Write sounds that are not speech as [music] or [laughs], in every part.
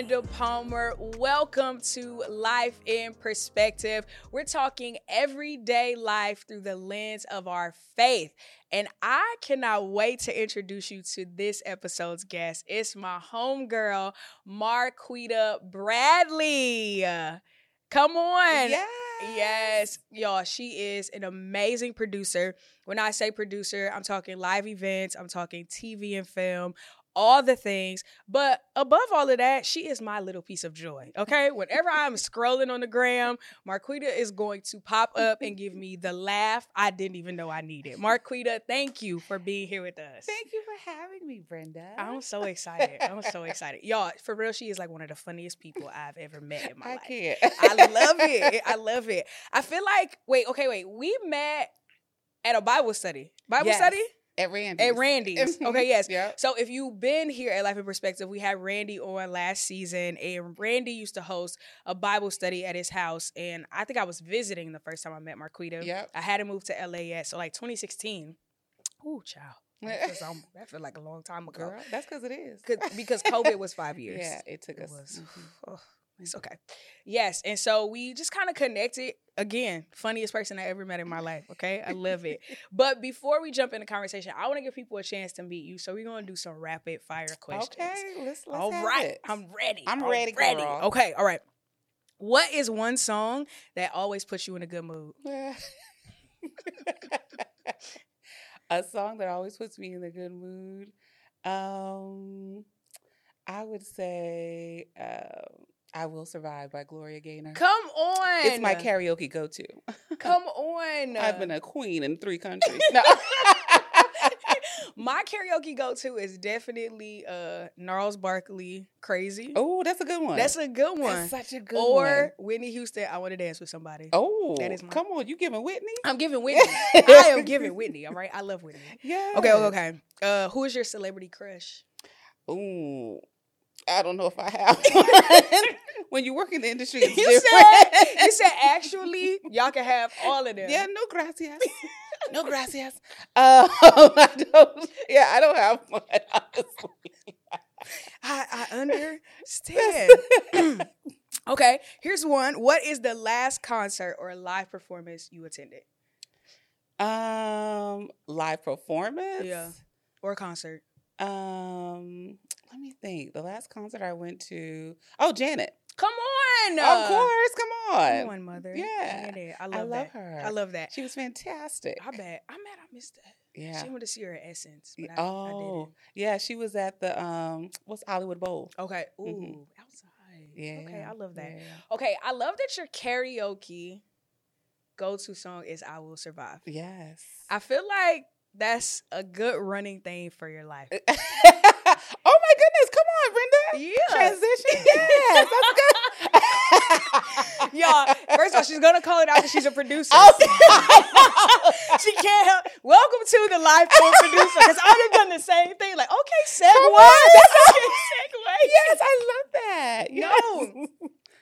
Brenda Palmer. Welcome to Life in Perspective. We're talking everyday life through the lens of our faith. And I cannot wait to introduce you to this episode's guest. It's my homegirl, Marquita Bradley. Come on. Yes. Yes, y'all, she is an amazing producer. When I say producer, I'm talking live events, I'm talking TV and film, all the things. But above all of that, she is my little piece of joy. Okay. Whenever I'm scrolling on the gram, Marquita is going to pop up and give me the laugh I didn't even know I needed. Marquita, thank you for being here with us. Thank you for having me, Brenda. I'm so excited. I'm so excited. Y'all, for real, she is like one of the funniest people I've ever met in my I life. can't. I love [laughs] it. I love it. I feel like, wait, okay, wait. We met at a Bible study. Bible Yes. study? At Randy's. At Randy's. Okay, yes. Yeah. So if you've been here at Life in Perspective, we had Randy on last season, and Randy used to host a Bible study at his house. And I think I was visiting the first time I met Marquita. Yep. I hadn't moved to LA yet, so like 2016. Ooh, child. That [laughs] feels, that feel like a long time ago. Girl, that's because it is. Because COVID was five [laughs] years. Yeah, it took It us. was. mhm. Oh, it's okay. Yes, and so we just kind of connected. Again, funniest person I ever met in my life. Okay, I love it. [laughs] But before we jump into conversation, I want to give people a chance to meet you. So we're gonna do some rapid fire questions. Okay, let's let's all right. it. I'm ready. I'm I'm ready, girl. Okay, all right. What is one song that always puts you in a good mood? [laughs] a song that always puts me in a good mood. Um, I would say um, "I Will Survive" by Gloria Gaynor. Come on. It's my karaoke go-to. Come [laughs] on. I've been a queen in three [laughs] countries. No. my karaoke go to is definitely uh Gnarls Barkley Crazy. oh, that's a good one. That's a good one. That's such a good or one. Or Whitney Houston, I want to dance with somebody. Oh, That is my- come on, you giving Whitney? I'm giving [laughs] Whitney. I am giving Whitney. All right, I love Whitney. Yeah. Okay, okay, okay. Uh, who is your celebrity crush? Ooh, I don't know if I have. [laughs] when you work in the industry, You different. said you said actually y'all can have all of them. yeah, no gracias. [laughs] no gracias. Um, [laughs] I don't, yeah, I don't have one, honestly. I, I understand. [clears throat] okay, here's one. What is the last concert or live performance you attended? Um, live performance. Yeah. Or concert? Um, let me think. The last concert I went to. Oh, Janet. Come on. of course, come on. Come on, mother. Yeah. Janet, I I love, love that. her. I love that. She was fantastic. I bet. I bet I missed that. Yeah. She went to see her Essence. But I, I oh, didn't. yeah. She was at the um, what's Hollywood Bowl? Okay. Ooh, Mhm. outside. Yeah. Okay, I love that. yeah. Okay, I love that your karaoke go-to song is "I Will Survive." Yes. I feel like that's a good running thing for your life. [laughs] oh my goodness! Come on, Brenda. Yeah. Transition. [laughs] Yes, that's [laughs] good. Y'all, first of all, she's gonna call it out that she's a producer. Oh, [laughs] she can't help. Welcome to the live film producer because I'd have done the same thing. Like, okay, segue. That's okay, segue. yes, I love that. No.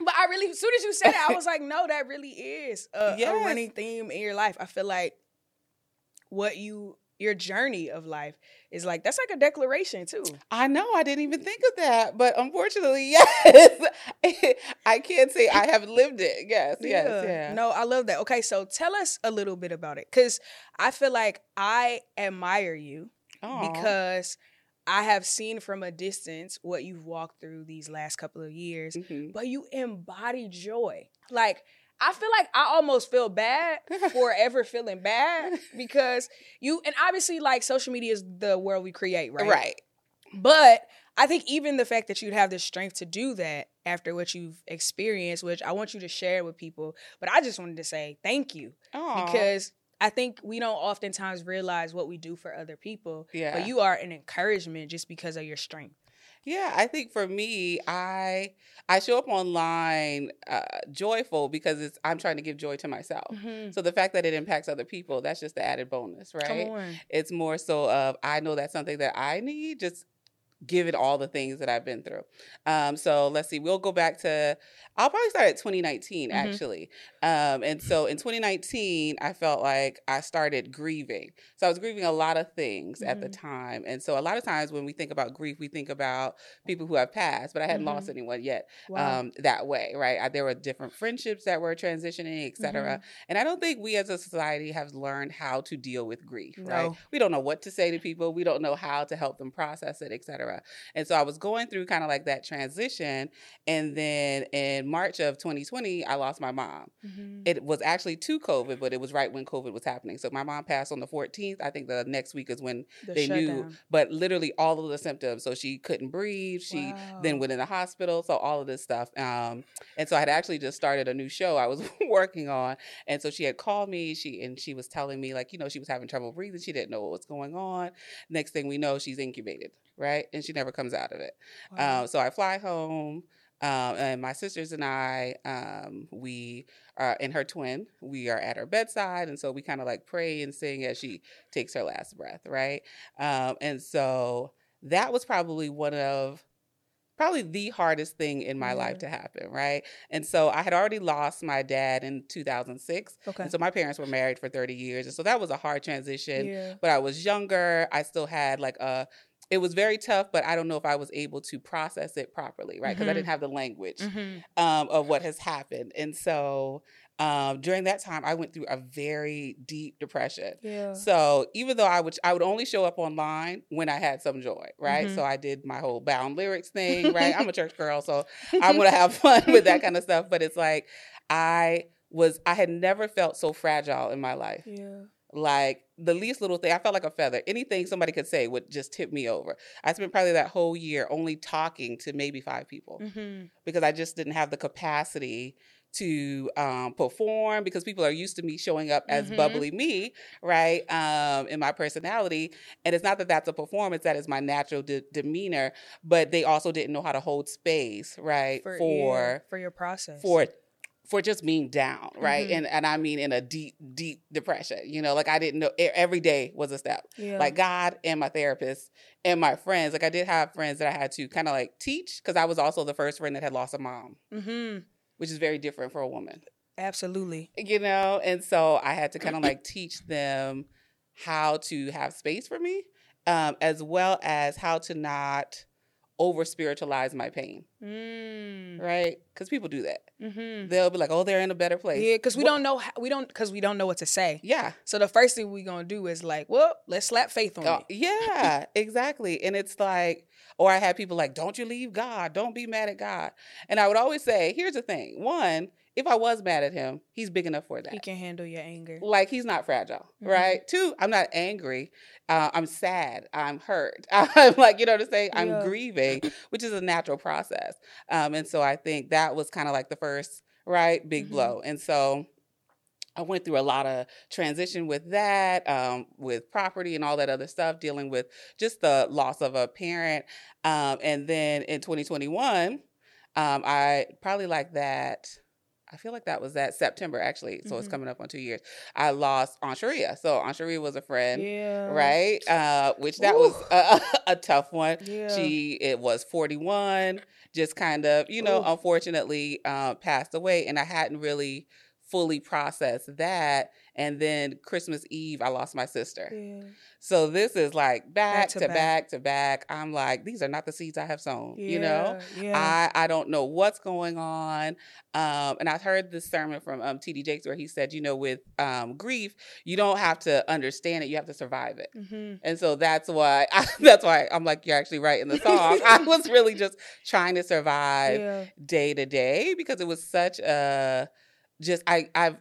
But I really, as soon as you said it, I was like, no, that really is a, a running theme in your life. I feel like what you, your journey of life is like, that's like a declaration too. I know. I didn't even think of that, but unfortunately, [laughs] yes, [laughs] I can't say I have lived it. Yes, yes, yeah. No, I love that. Okay, so tell us a little bit about it because I feel like I admire you Aw. because I have seen from a distance what you've walked through these last couple of years, Mhm. but you embody joy. Like, I feel like I almost feel bad for [laughs] ever feeling bad because you, and obviously, like, social media is the world we create, right? right. But I think even the fact that you'd have the strength to do that after what you've experienced, which I want you to share with people, but I just wanted to say thank you Aw. because I think we don't oftentimes realize what we do for other people. Yeah. But you are an encouragement just because of your strength. Yeah, I think for me, I I show up online uh, joyful because it's I'm trying to give joy to myself. So the fact that it impacts other people, that's just the added bonus, right? It's more so of I know that's something that I need. Just given all the things that I've been through. Um, so let's see, we'll go back to, I'll probably start at 2019 Mhm. actually. Um, and so in 2019, I felt like I started grieving. So I was grieving a lot of things at the Mhm. time. And so a lot of times when we think about grief, we think about people who have passed, but I hadn't Mhm. lost anyone yet Wow. um, that way, right? I, there were different friendships that were transitioning, et cetera. Mhm. And I don't think we as a society have learned how to deal with grief, right? No. We don't know what to say to people. We don't know how to help them process it, et And so I was going through kind of like that transition. And then in March of 2020, I lost my mom. Mhm. It was actually to COVID, but it was right when COVID was happening. So my mom passed on the 14th. I think the next week is when The they knew, but literally all of the symptoms. So she couldn't breathe. She then went in the hospital. So all of this stuff. Um, and so I had actually just started a new show I was [laughs] working on. And so she had called me. She and she was telling me like, you know, she was having trouble breathing. She didn't know what was going on. Next thing we know, she's incubated, right? And she never comes out of it. Wow. Um, so I fly home. Um, and my sisters and I, um, we are and her twin, we are at her bedside, and so we kind of like pray and sing as she takes her last breath, right? Um, and so that was probably one of probably the hardest thing in my life to happen, right? And so I had already lost my dad in 2006, okay. and so my parents were married for 30 years, and so that was a hard transition yeah. but I was younger. I still had like a, it was very tough, but I don't know if I was able to process it properly, right? Because I Mhm. didn't have the language Mhm. um, of what has happened. And so um, during that time, I went through a very deep depression. Yeah. So even though I would, I would only show up online when I had some joy, right? Mhm. So I did my whole bound lyrics thing, right? I'm a church [laughs] girl, so I'm gonna have fun with that kind of stuff. But it's like I was, I had never felt so fragile in my life Yeah. Like the least little thing i felt like a feather anything somebody could say would just tip me over i spent probably that whole year only talking to maybe five people Mm-hmm. because i just didn't have the capacity to um, perform because people are used to me showing up as Mhm. bubbly me right um, in my personality and it's not that that's a performance that is my natural de- demeanor but they also didn't know how to hold space right For for yeah, for your process. for for just being down, right? Mhm. And and I mean in a deep, deep depression. You know, like I didn't know every day was a step. yeah. Like God and my therapist and my friends. Like I did have friends that I had to kind of like teach because I was also the first friend that had lost a mom, mm-hmm. which is very different for a woman. Absolutely. You know, and so I had to kind of like teach them how to have space for me, um, as well as how to not over spiritualize my pain, Mm. right? Because people do that. Mm-hmm. They'll be like, "Oh, they're in a better place." Yeah, because we Well, don't know how, we don't because we don't know what to say. Yeah, So the first thing we're gonna do is like, well, let's slap faith on Oh, it. yeah, [laughs] exactly. And it's like, or I had people like, don't you leave God. Don't be mad at God. And I would always say, here's the thing. One, if I was mad at him, he's big enough for that. He can handle your anger. Like he's not fragile, Mhm. right? Two, I'm not angry. Uh, I'm sad. I'm hurt. [laughs] I'm like, you know what I'm saying? I'm Yeah. grieving, which is a natural process. Um, and so I think that was kind of like the first, right, big Mhm. blow. And so I went through a lot of transition with that, um, with property and all that other stuff, dealing with just the loss of a parent. Um, and then in 2021, um, I probably like that. I feel like that was that September actually. So it's Mhm. coming up on two years. I lost Aunt Sharia. So Aunt Sharia was a friend, yeah. right? Uh, which that was a, [laughs] a tough one. Yeah. She it was 41, just kind of, you know, Oof. unfortunately uh, passed away. And I hadn't really fully processed that. And then Christmas Eve, I lost my sister. yeah. So this is like back, to to back. back to back. I'm like, these are not the seeds I have sown, you know? Yeah, Yeah. I, I don't know what's going on. Um, and I've heard this sermon from um, T.D. Jakes where he said, you know, with um, grief, you don't have to understand it, you have to survive it. mm-hmm. And so that's why [laughs] that's why I'm like you're actually right in the song. I was really just trying to [laughs] survive Yeah. day to day because it was such a just I I've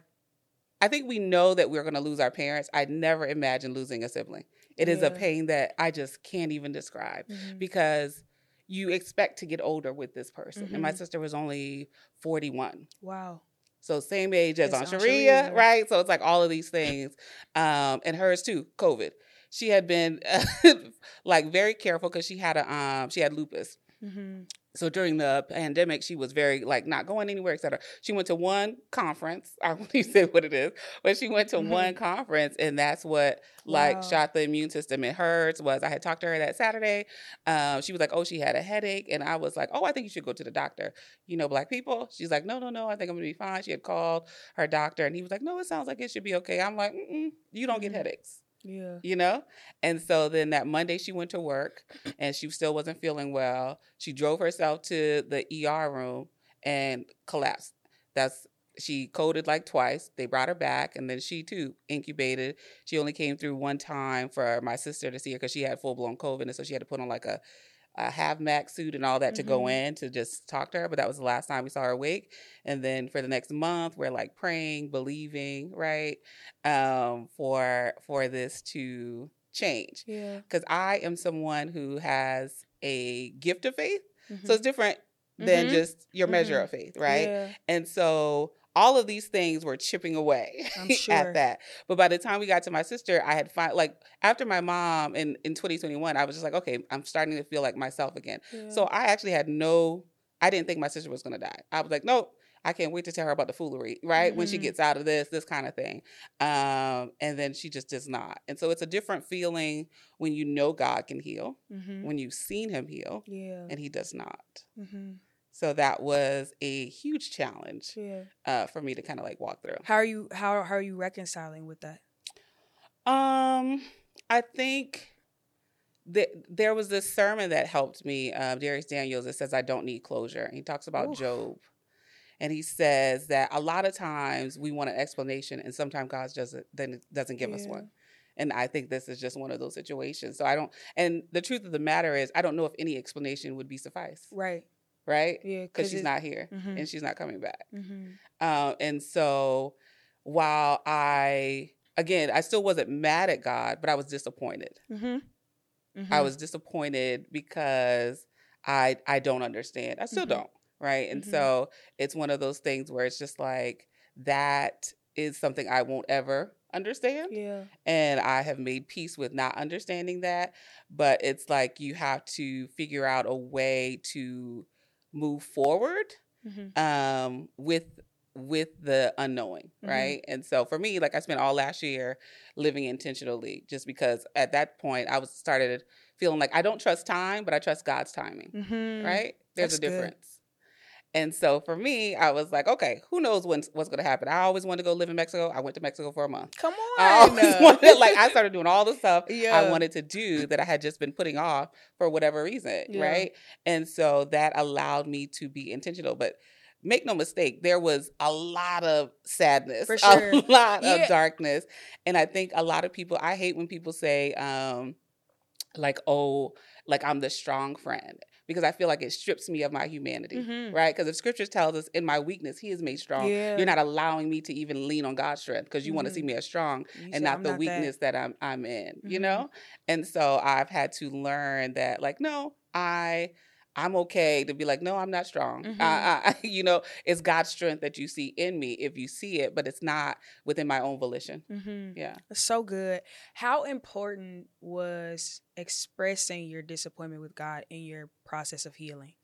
I think we know that we're going to lose our parents. I never imagined losing a sibling. It is a pain that I just can't even describe Mhm. because you expect to get older with this person. And my Mhm. sister was only 41. Wow. So same age as Aunt Sharia. right? So it's like all of these things, um, and hers too. COVID. She had been [laughs] like very careful because she had a um, she had lupus. Mm-hmm. So during the pandemic, she was very like not going anywhere, etc. She went to one conference. [laughs] I won't even say what it is, but she went to Mhm. one conference, and that's what like Wow. shot the immune system in hers. Was I had talked to her that Saturday. Um, she was like, "Oh, she had a headache," and I was like, "Oh, I think you should go to the doctor." You know, black people. She's like, "No, no, no. I think I'm gonna be fine." She had called her doctor, and he was like, "No, it sounds like it should be okay." I'm like, "You don't get Mhm. headaches." Yeah. you know? And so then that Monday she went to work and she still wasn't feeling well. She drove herself to the ER room and collapsed. That's she coded like twice. They brought her back and then she too incubated. She only came through one time for my sister to see her because she had full blown COVID. And so she had to put on like a, a hazmat suit and all that to go Mhm. in to just talk to her. But that was the last time we saw her awake. And then for the next month, we're like praying, believing, right? Um, for for this to change Yeah. because I am someone who has a gift of faith. So Mhm. it's different than Mhm. just your measure Mhm. of faith, right? Yeah. And so all of these things were chipping away [laughs] sure. at that. But by the time we got to my sister, I had find like after my mom in in 2021, I was just like, okay, I'm starting to feel like myself again. So I actually had no I didn't think my sister was going to die. I was like, nope. I can't wait to tell her about the foolery, right? When she Mhm. gets out of this, this kind of thing. Um, and then she just does not. And so it's a different feeling when you know God can heal, hmm when you've seen him heal, Yeah. and he does not. hmm So that was a huge challenge Yeah. uh, for me to kind of like walk through. How are you? How how are you reconciling with that? Um, I think that there was this sermon that helped me, uh, Dharius Daniels, It says I don't need closure. And he talks about Oof. Job. And he says that a lot of times we want an explanation, and sometimes God doesn't then doesn't give us one. And I think this is just one of those situations. So I don't. And the truth of the matter is, I don't know if any explanation would be suffice, Right. Right? Yeah. Because she's not here Mhm. and she's not coming back. hmm Um, and so while I, again, I still wasn't mad at God, but I was disappointed. hmm I was disappointed because I I don't understand. I still Mhm. don't, right? And Mhm. so it's one of those things where it's just like that is something I won't ever understand. Yeah. And I have made peace with not understanding that. But it's like you have to figure out a way to move forward hmm um with with the unknowing Mhm. right? And so for me like i spent all last year living intentionally just because at that point i was started feeling like i don't trust time but i trust god's timing hmm right? There's That's a good. And so for me i was like okay who knows when, what's going to happen i always wanted to go live in mexico i went to mexico for a month Come on. I always [laughs] wanted, like, I started doing all the stuff Yeah. I wanted to do that I had just been putting off for whatever reason, Yeah. right? And so that allowed me to be intentional. But make no mistake, there was a lot of sadness, For [laughs] sure. a lot Yeah. of darkness. And I think a lot of people, I hate when people say, um, like, oh, like I'm the strong friend. Because I feel like it strips me of my humanity, Mhm. right? Because if scriptures tells us in my weakness, he is made strong. Yeah. You're not allowing me to even lean on God's strength because you want to see me as strong You and not "I'm the that." weakness that. I'm I'm in, you Mhm. know? And so I've had to learn that like no, I I'm okay to be like no, I'm not strong. Mhm. I, I, [laughs] you know, it's God's strength that you see in me if you see it, but it's not within my own volition. Mhm. Yeah. So good. How important was expressing your disappointment with God in your process of healing?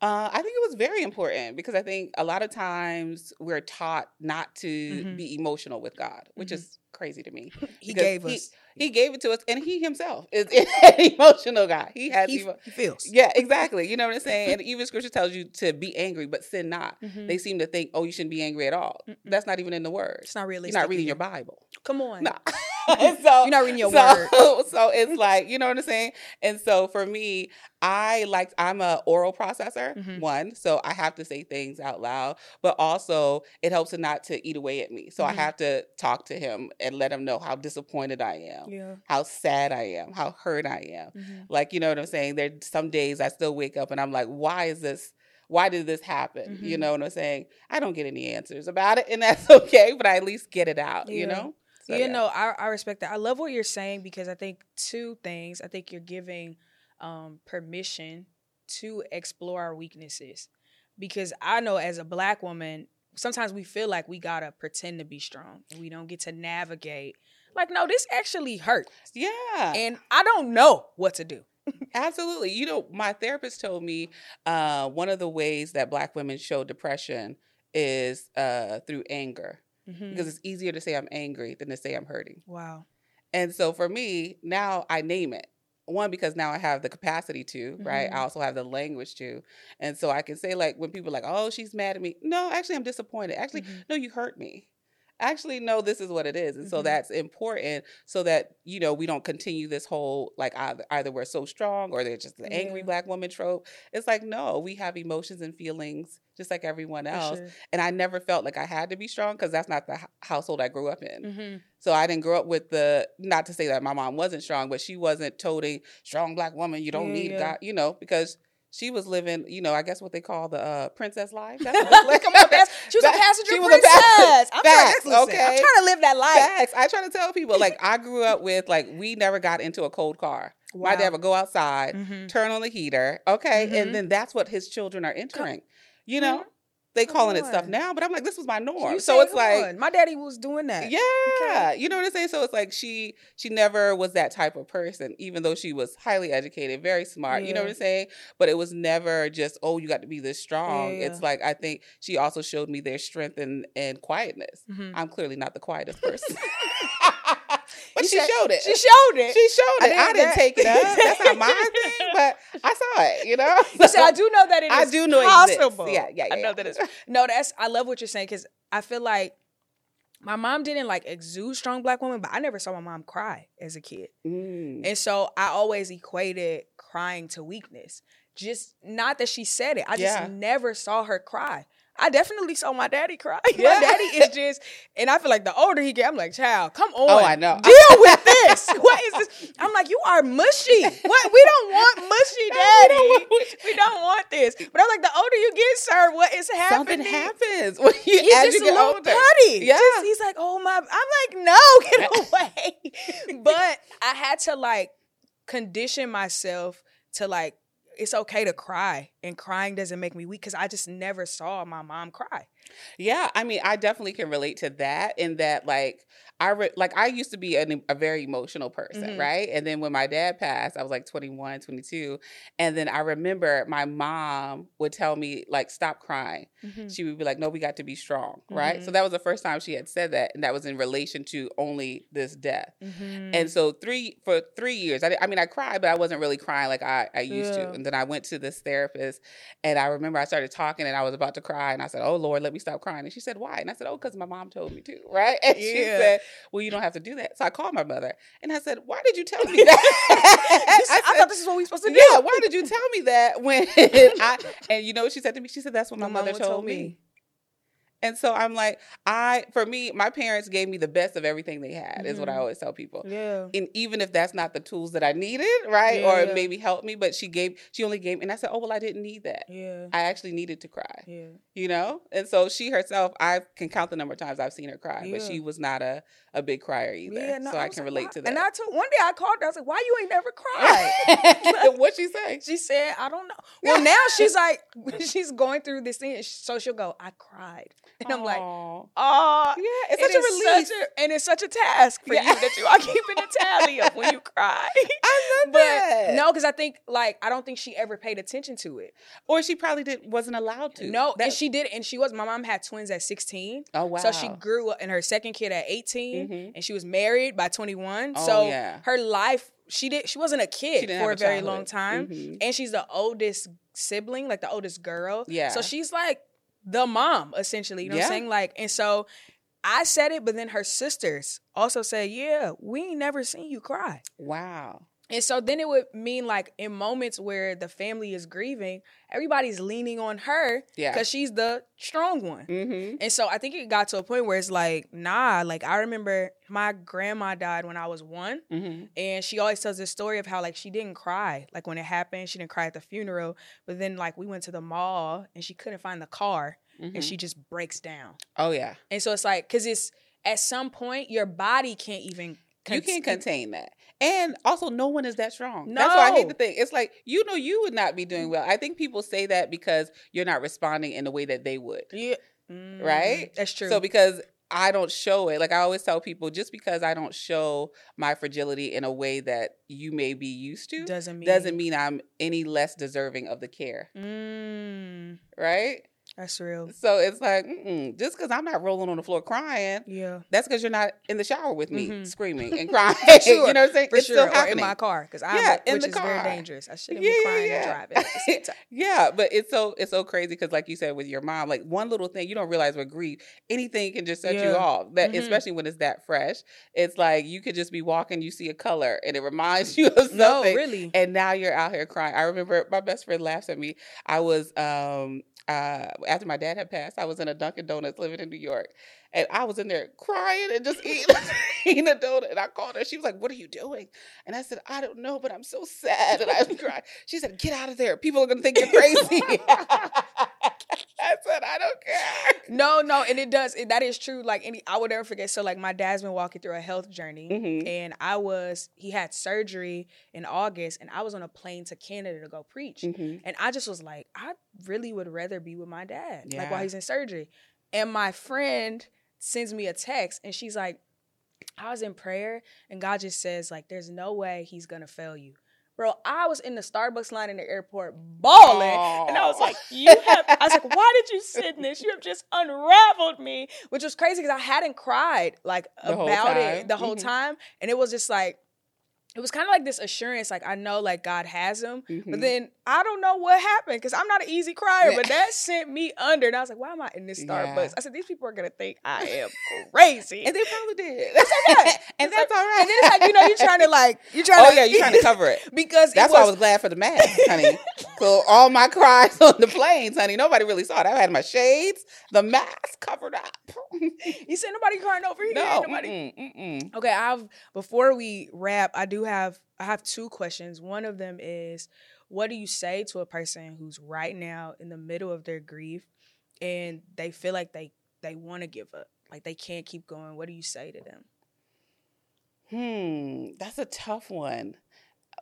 Uh, I think it was very important because I think a lot of times we're taught not to Mhm. be emotional with God, which Mhm. is crazy to me. [laughs] He gave us. He gave it to us, and he himself is [laughs] an emotional guy. He has He, emo- feels. Yeah, exactly. You know what I'm saying? And even scripture tells you to be angry, but sin not. Mhm. They seem to think, oh, you shouldn't be angry at all. Mm-mm. That's not even in the word. It's not You're not reading your. Bible. Come on. No. [laughs] [laughs] so You're not reading your so, word. [laughs] So it's like, you know what I'm saying? And so for me, I like I'm a oral processor, Mhm. one. So I have to say things out loud, but also it helps not to eat away at me. So I Mhm. have to talk to him and let him know how disappointed I am, Yeah. how sad I am, how hurt I am. Mhm. Like, you know what I'm saying? There some days I still wake up and I'm like, why is this? Why did this happen? You Mhm. know what I'm saying? I don't get any answers about it, and that's okay, but I at least get it out, you know? So, you know, I, I respect that. I love what you're saying because I think two things. I think you're giving um, permission to explore our weaknesses. Because I know as a black woman, sometimes we feel like we gotta pretend to be strong and we don't get to navigate. Like, no, this actually hurts. Yeah. And I don't know what to do. [laughs] Absolutely. You know, my therapist told me uh, one of the ways that Black women show depression is uh, through anger Mhm. because it's easier to say I'm angry than to say I'm hurting. Wow. And so for me, now I name it. One, because now I have the capacity to, right? Mhm. I also have the language to. And so I can say, like, when people are like, oh, she's mad at me. No, actually, I'm disappointed. Actually, Mhm. no, you hurt me. Actually, no, this is what it is. And so Mhm. that's important so that, you know, we don't continue this whole, like, either, either we're so strong or they're just the angry black woman trope. It's like, no, we have emotions and feelings just like everyone else. sure. And I never felt like I had to be strong because that's not the h- household I grew up in. Mhm. So I didn't grow up with the not to say that my mom wasn't strong, but she wasn't toting strong black woman. You don't Yeah, need yeah. God, you know, because she was living, you know, I guess what they call the uh, princess life. That's [laughs] Come on, pass- she was a passenger she was a pass- I'm, trying, facts, listen, I'm trying to live that life. Facts. I try to tell people like [laughs] I grew up with like we never got into a cold car. My dad Wow. would go outside, Mhm. turn on the heater, okay, Mhm. and then that's what his children are entering. You know, they calling it stuff now, but I'm like, this was my norm. So it's like, on. my daddy was doing that. yeah, you know what I'm saying. So it's like she she never was that type of person, even though she was highly educated, very smart. You know what I'm saying. But it was never just oh, you got to be this strong. Yeah, It's like I think she also showed me their strength and and quietness. Mhm. I'm clearly not the quietest person, [laughs] but You she showed it. She showed it. She showed it. I didn't- didn't that- take it up. That's not my [laughs] thing, but I saw it. You know. [laughs] Said I do know that it is I do know possible. Yeah, yeah, I know yeah. that it's no. That's I love what you're saying because I feel like my mom didn't like exude strong black woman, but I never saw my mom cry as a kid, Mm. and so I always equated crying to weakness. Just not that she said it. I just Yeah. never saw her cry. I definitely saw my daddy cry. [laughs] Yeah. my daddy is just, and I feel like the older he get, I'm like, child, come on. Oh, I know. Deal [laughs] with this. what is this? I'm like, you are mushy. What? We don't want mushy [laughs] daddy. we don't want this. But I'm like, the older you get, sir, what is happening? Something happens when you He's as just you a get little older. putty. Yeah. Just- he's like, oh my. I'm like, no, get away. but I had to like condition myself to like, it's okay to cry, and crying doesn't make me weak because I just never saw my mom cry. Yeah, I mean, I definitely can relate to that. In that, like, I re- like I used to be an, a very emotional person, Mhm. right? And then when my dad passed, I was like 21, 22, and then I remember my mom would tell me like, "Stop crying." She would be like, "No, we got to be strong," right? So Mhm. that was the first time she had said that, and that was in relation to only this death. And so three for three years, I, I mean, I cried, but I wasn't really crying like I, I used Yeah. to. And then I went to this therapist, and I remember I started talking, and I was about to cry, and I said, "Oh Lord, let me stop crying." And she said, "Why?" And I said, "Oh, because my mom told me to." [laughs] Right? And she said, "Well, you don't have to do that." So I called my mother, and I said, "Why did you tell me [laughs] that?" [laughs] I, I thought this is what we supposed to do. yeah, why did you tell me that when [laughs] I and you know what she said to me? She said, That's what my, My mother mama told, me. And so I'm like, I for me, my parents gave me the best of everything they had, is what I Mhm. always tell people. Yeah. And even if that's not the tools that I needed, right? Yeah, or yeah. maybe helped me, but she gave she only gave and I said, Oh well, I didn't need that. Yeah. I actually needed to cry. Yeah. You know? And so she herself, I can count the number of times I've seen her cry, but she was not a, a big crier either. Yeah, no, so I was can like, relate why- to that. And I told one day I called her. I was like, "Why you ain't never cried?" [laughs] What'd she say? she said, "I don't know." Well, now she's like, [laughs] she's going through this thing, so she'll go, "I cried," [laughs] and I'm like. "Oh." Yeah, it's it such a is release. such a- and it's such a task for Yeah. you that you are keeping a tally of when you [laughs] cry. I love but that. no, because I think like I don't think she ever paid attention to it. or she probably did wasn't allowed to. No, That- and she did, and she was. My mom had twins at 16, Oh wow. so she grew up, and her second kid at 18, Mhm. and she was married by 21. Oh, so yeah. her life, she did. She wasn't a kid for a a very long time, Mhm. and she's the oldest sibling, like the oldest girl. Yeah. So she's like the mom, essentially. You know what I'm saying? Like, and so I said it, but then her sisters also said, "Yeah, we ain't never seen you cry." Wow. And so then it would mean like in moments where the family is grieving, everybody's leaning on her Yeah. because she's the strong one. Mm-hmm. And so I think it got to a point where it's like, nah, like I remember my grandma died when I was one. Mm-hmm. And she always tells this story of how like she didn't cry. Like when it happened, she didn't cry at the funeral. But then like we went to the mall and she couldn't find the car and she just breaks down. Oh yeah. And so it's like, cause it's at some point your body can't even you can't contain that. And also no one is that strong. That's why I hate the thing. It's like you know you would not be doing well. I think people say that because you're not responding in the way that they would. Yeah. Mm, Right? That's true. So because I don't show it. Like I always tell people, just because I don't show my fragility in a way that you may be used to doesn't mean doesn't mean I'm any less deserving of the care. Mm, Right? That's real. So it's like, mm-mm, just because I'm not rolling on the floor crying, Yeah, that's because you're not in the shower with me Mhm. screaming and [laughs] crying. [laughs] sure, you know what I'm saying? for it's sure. still Or in my car because I'm Yeah, in which the is very dangerous. I shouldn't Yeah, be crying yeah. and driving at the same [laughs] time. Yeah, but it's so it's so crazy because, like you said, with your mom, like one little thing you don't realize with grief, anything can just set you off. That Mhm. especially when it's that fresh, it's like you could just be walking, you see a color, and it reminds you of something. No, really. And now you're out here crying. I remember my best friend laughs at me. I was um uh after my dad had passed, I was in a Dunkin' Donuts living in New York. And I was in there crying and just eating, [laughs] eating a donut. And I called her. She was like, What are you doing? And I said, I don't know, but I'm so sad. And I crying. She said, Get out of there. People are going to think you're crazy. [laughs] I said, I don't care. [laughs] No, no, and it does. It, that is true. Like any, I would never forget. So, like, my dad's been walking through a health journey, Mhm. and I was. He had surgery in August, and I was on a plane to Canada to go preach. Mhm. And I just was like, I really would rather be with my dad, like while he's in surgery. And my friend sends me a text, and she's like, I was in prayer, and God just says, like, there's no way he's gonna fail you. Bro, I was in the Starbucks line in the airport bawling. And I was like, you have, I was like, [laughs] why did you sit in this? You have just unraveled me, which was crazy because I hadn't cried like The about it the whole Mhm. time. And it was just like, it was kind of like this assurance, like I know like God has him, Mhm. but then I don't know what happened because I'm not an easy crier, Yeah. but that sent me under. And I was like, why am I in this Yeah. Starbucks? I said, these people are gonna think I am crazy. and they probably did. That's okay. [laughs] and It's that's like- all right. and then it's like, you know, you're trying to like, you're trying oh, to yeah, you're trying to cover it. [laughs] because it That's why I was- was glad for the mask, honey. so all my cries on the planes, honey, nobody really saw it. I had my shades, the mask covered up. You said nobody crying over here. no, nobody. mm-mm, mm-mm. Okay, I've before we wrap, I do have I have two questions. One of them is what do you say to a person who's right now in the middle of their grief and they feel like they they want to give up, like they can't keep going? What do you say to them? Hmm, that's a tough one.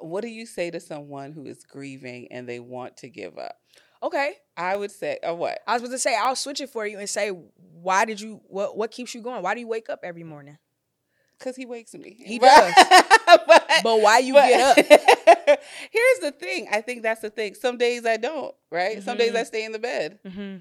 What do you say to someone who is grieving and they want to give up? Okay, I would say, or what? I was about to say I'll switch it for you and say why did you what what keeps you going? Why do you wake up every morning? Because he wakes me. He does. [laughs] but, But why you but- get up? [laughs] Here's the thing. I think that's the thing. Some days I don't, right? Some days. I stay in the bed. Mm-hmm.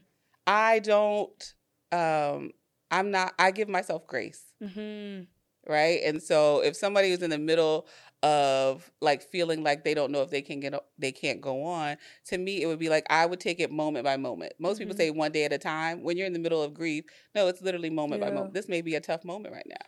I don't, um, I'm not, I give myself grace. Mm-hmm. right? And so if somebody is in the middle of like feeling like they don't know if they can get they can't go on, to me it would be like I would take it moment by moment. Most people Mhm. say one day at a time. When you're in the middle of grief, no, it's literally moment by moment. This may be a tough moment right now.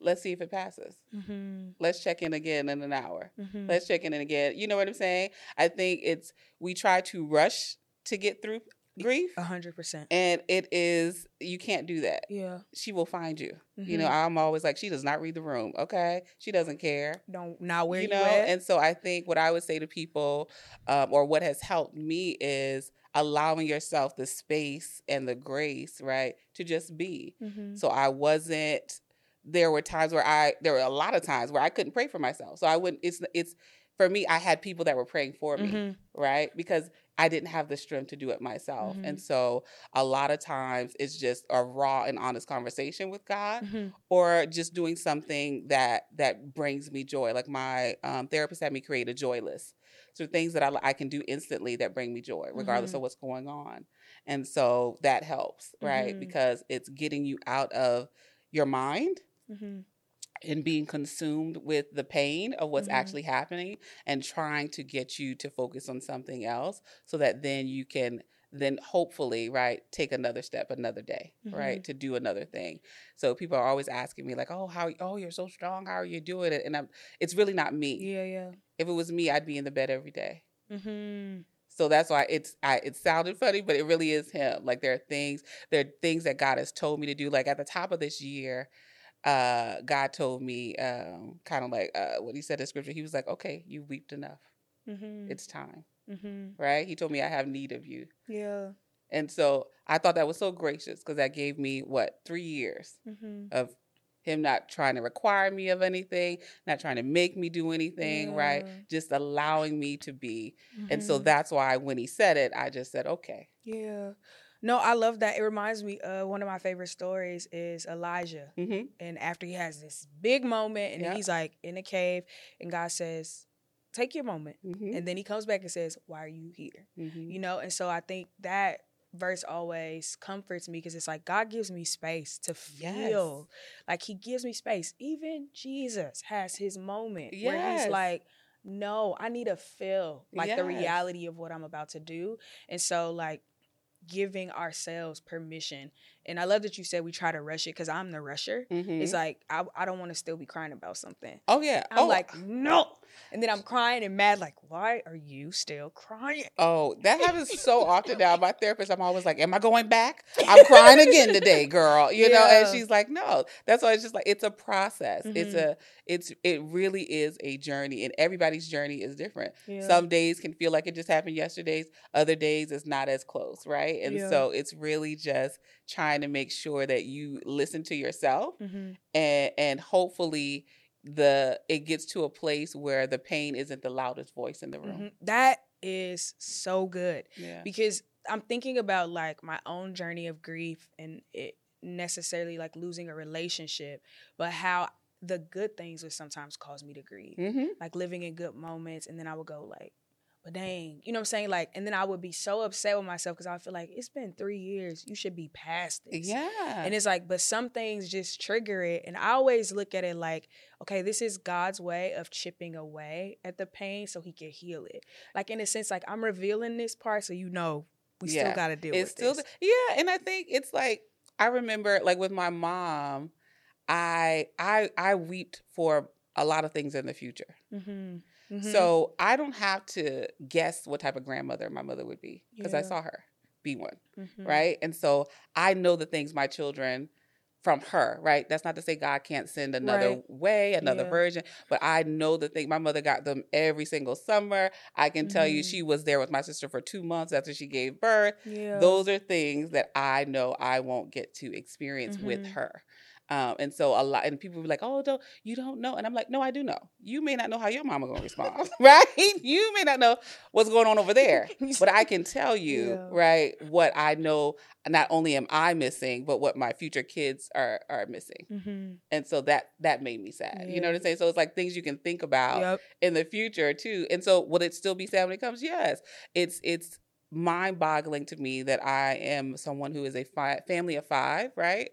Let's see if it passes. Mm-hmm. Let's check in again in an hour. Mm-hmm. Let's check in again. You know what I'm saying? I think it's we try to rush to get through grief. A hundred percent. And it is you can't do that. Yeah. She will find you. You Mhm. know, I'm always like, she does not read the room. Okay, she doesn't care. Don't now where you you, know, at? and so I think what I would say to people, um, or what has helped me, is allowing yourself the space and the grace, right, to just be. mm-hmm. So I wasn't. There were times where I. There were a lot of times where I couldn't pray for myself. So I wouldn't. It's. It's. For me, I had people that were praying for me Mm-hmm. right? Because I didn't have the strength to do it myself. Mhm. And so a lot of times it's just a raw and honest conversation with God Mm-hmm. or just doing something that that brings me joy. Like my um, therapist had me create a joy list. So things that I, I can do instantly that bring me joy, regardless Mhm. of what's going on. And so that helps, right? Mhm. Because it's getting you out of your mind Mm-hmm. and being consumed with the pain of what's Mhm. actually happening and trying to get you to focus on something else so that then you can then hopefully right take another step another day right to do another thing so people are always asking me like oh how oh you're so strong how are you doing it and i'm it's really not me Yeah, yeah. if it was me i'd be in the bed every day Mm-hmm. so that's why it's I it sounded funny, but it really is him. Like there are things, there are things that God has told me to do. Like at the top of this year, uh, God told me, um, kind of like uh, what he said in scripture. He was like, "Okay, you weeped enough. Mm-hmm. It's time." mm-hmm. Right? He told me I have need of you, Yeah. and so I thought that was so gracious because that gave me what three years Mm-hmm. of him not trying to require me of anything, not trying to make me do anything. Right? Just allowing me to be. And so Mhm. that's why when he said it, I just said, "Okay." Yeah. No, I love that. It reminds me of one of my favorite stories is Elijah. Mm-hmm. And after he has this big moment and Yeah. he's like in a cave and God says, Take your moment. Mm-hmm. And then he comes back and says, Why are you here? mm-hmm. You know, and so I think that verse always comforts me because it's like God gives me space to feel. Like he gives me space. Even Jesus has his moment where he's like, No, I need to feel like the reality of what I'm about to do. And so like giving ourselves permission. And I love that you said we try to rush it because I'm the rusher. Mm-hmm. It's like I, I don't want to still be crying about something. oh yeah. I'm oh, like, no. And then I'm crying and mad, like, why are you still crying? Oh, that happens so [laughs] often now. My therapist, I'm always like, "Am I going back? I'm crying again today, [laughs] girl." You know, and she's like, "No." That's why it's just like it's a process. It's Mhm. a, it's, it really is a journey, and everybody's journey is different. Yeah. Some days can feel like it just happened yesterday's. Other days it's not as close, right? And Yeah. so it's really just trying to make sure that you listen to yourself, hmm and and hopefully the it gets to a place where the pain isn't the loudest voice in the room. hmm That is so good Yeah. because I'm thinking about like my own journey of grief and it necessarily like losing a relationship, but how the good things would sometimes cause me to grieve. Mm-hmm. like living in good moments and then I would go like, but dang, you know what I'm saying? Like, and then I would be so upset with myself because I feel like it's been three years. You should be past this. Yeah. And it's like, but some things just trigger it. And I always look at it like, okay, this is God's way of chipping away at the pain so he can heal it. Like in a sense, like I'm revealing this part so you know we Yeah. still gotta deal it's with still this. yeah and i think it's like i remember like with my mom i i i weeped for a lot of things in the future mm-hmm. So i don't have to guess what type of grandmother my mother would be because i saw her be one mm-hmm. right and so i know the things my children from her right that's not to say god can't send another Right. way another Yeah. version but i know the thing my mother got them every single summer i can tell you Mhm. she was there with my sister for two months after she gave birth Yeah. those are things that I know I won't get to experience with Mhm. her. Um, and so a lot, and people be like, "Oh, don't you don't know?" And I'm like, "No, I do know. You may not know how your mama gonna respond, [laughs] right? You may not know what's going on over there, but I can tell [laughs] you, Yeah. right, what I know. Not only am I missing, but what my future kids are are missing. mm-hmm. And so that that made me sad. You know what I'm saying? So it's like things you can think about Yep. in the future too. And so will it still be sad when it comes? Yes. It's it's mind boggling to me that I am someone who is a fi- family of five, right?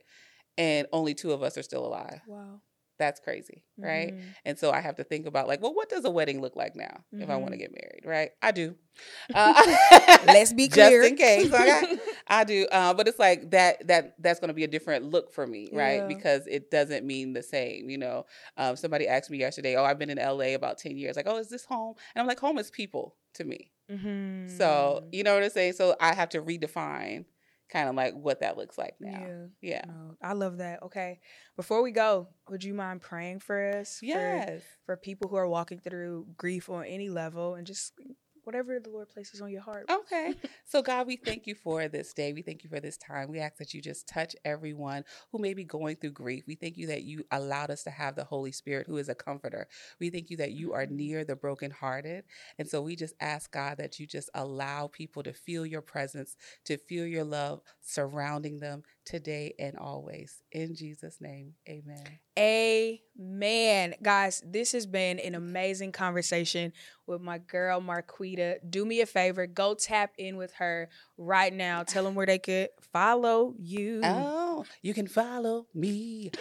And only two of us are still alive. Wow. That's crazy, right? Mhm. And so I have to think about like, well, what does a wedding look like now if I want to Mhm. get married, right? I do. [laughs] Uh, Let's be [laughs] clear, just in case. Okay? [laughs] I do, uh, but it's like that. That that's going to be a different look for me, right? Yeah. Because it doesn't mean the same. You know, um, somebody asked me yesterday, "Oh, I've been in LA about ten years." Like, "Oh, is this home?" And I'm like, "Home is people to me." Mhm. So you know what I'm saying. So I have to redefine kind of like what that looks like now. yeah. Yeah. No, I love that. Okay. Before we go, would you mind praying for us? for- Yes. For, people who are walking through grief on any level and just whatever the Lord places on your heart. Okay. [laughs] So, God, we thank you for this day. We thank you for this time. We ask that you just touch everyone who may be going through grief. We thank you that you allowed us to have the Holy Spirit, who is a comforter. We thank you that you are Mhm. near the brokenhearted. And so, we just ask, God, that you just allow people to feel your presence, to feel your love surrounding them today and always. In Jesus' name, amen. Amen. Guys, this has been an amazing conversation with my girl Marquita. Do me a favor, go tap in with her right now. Tell them where they could follow you. Oh, you can follow me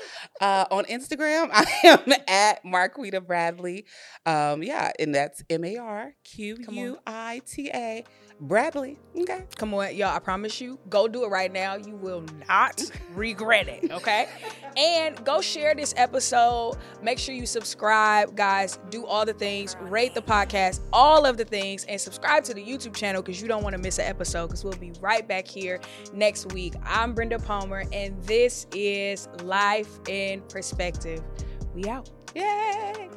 uh, on Instagram. [laughs] I am at Marquita Bradley. Um, yeah, and that's M A R Q U I T A Bradley. Okay. Come on, y'all. I promise you, go do it right now. You will not [laughs] regret it, okay? and go share this episode. Make sure you subscribe, guys. Do all the things, rate the podcast, all of the things, and subscribe to the YouTube channel because you don't want to miss an episode because we'll be right back here next week. I'm Brenda Palmer, and this is Life in Perspective. We out. Yay.